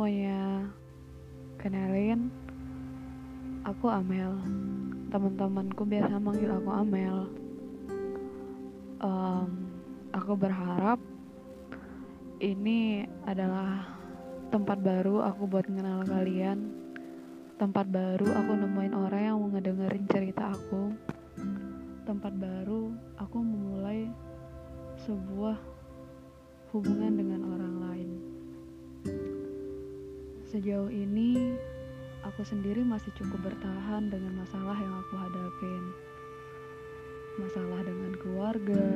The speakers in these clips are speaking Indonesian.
semuanya, kenalin aku Amel. Teman-temanku biasa manggil aku Amel. Um, aku berharap ini adalah tempat baru aku buat kenal kalian. Tempat baru aku nemuin orang yang mau ngedengerin cerita aku. Tempat baru aku memulai sebuah hubungan dengan orang. Sejauh ini aku sendiri masih cukup bertahan dengan masalah yang aku hadapin. Masalah dengan keluarga,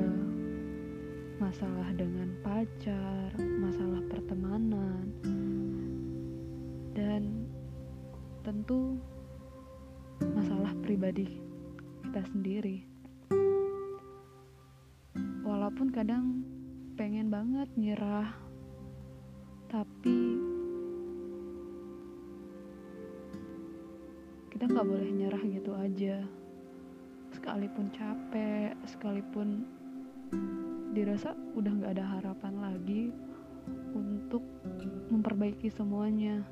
masalah dengan pacar, masalah pertemanan, dan tentu masalah pribadi kita sendiri. Walaupun kadang pengen banget nyerah, tapi kita nggak boleh nyerah gitu aja. Sekalipun capek sekalipun dirasa udah nggak ada harapan lagi untuk memperbaiki semuanya.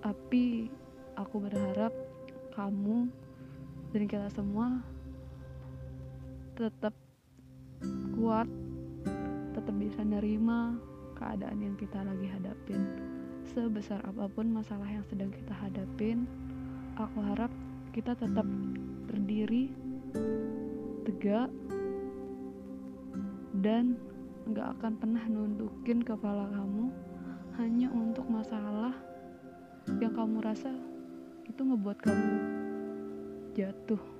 Tapi aku berharap kamu dan kita semua tetap kuat tetap bisa nerima keadaan yang kita lagi hadapin. Sebesar apa pun masalah yang sedang kita hadapin aku harap kita tetap berdiri tegak dan gak akan pernah nundukin kepala kamu hanya untuk masalah yang kamu rasa itu ngebuat kamu jatuh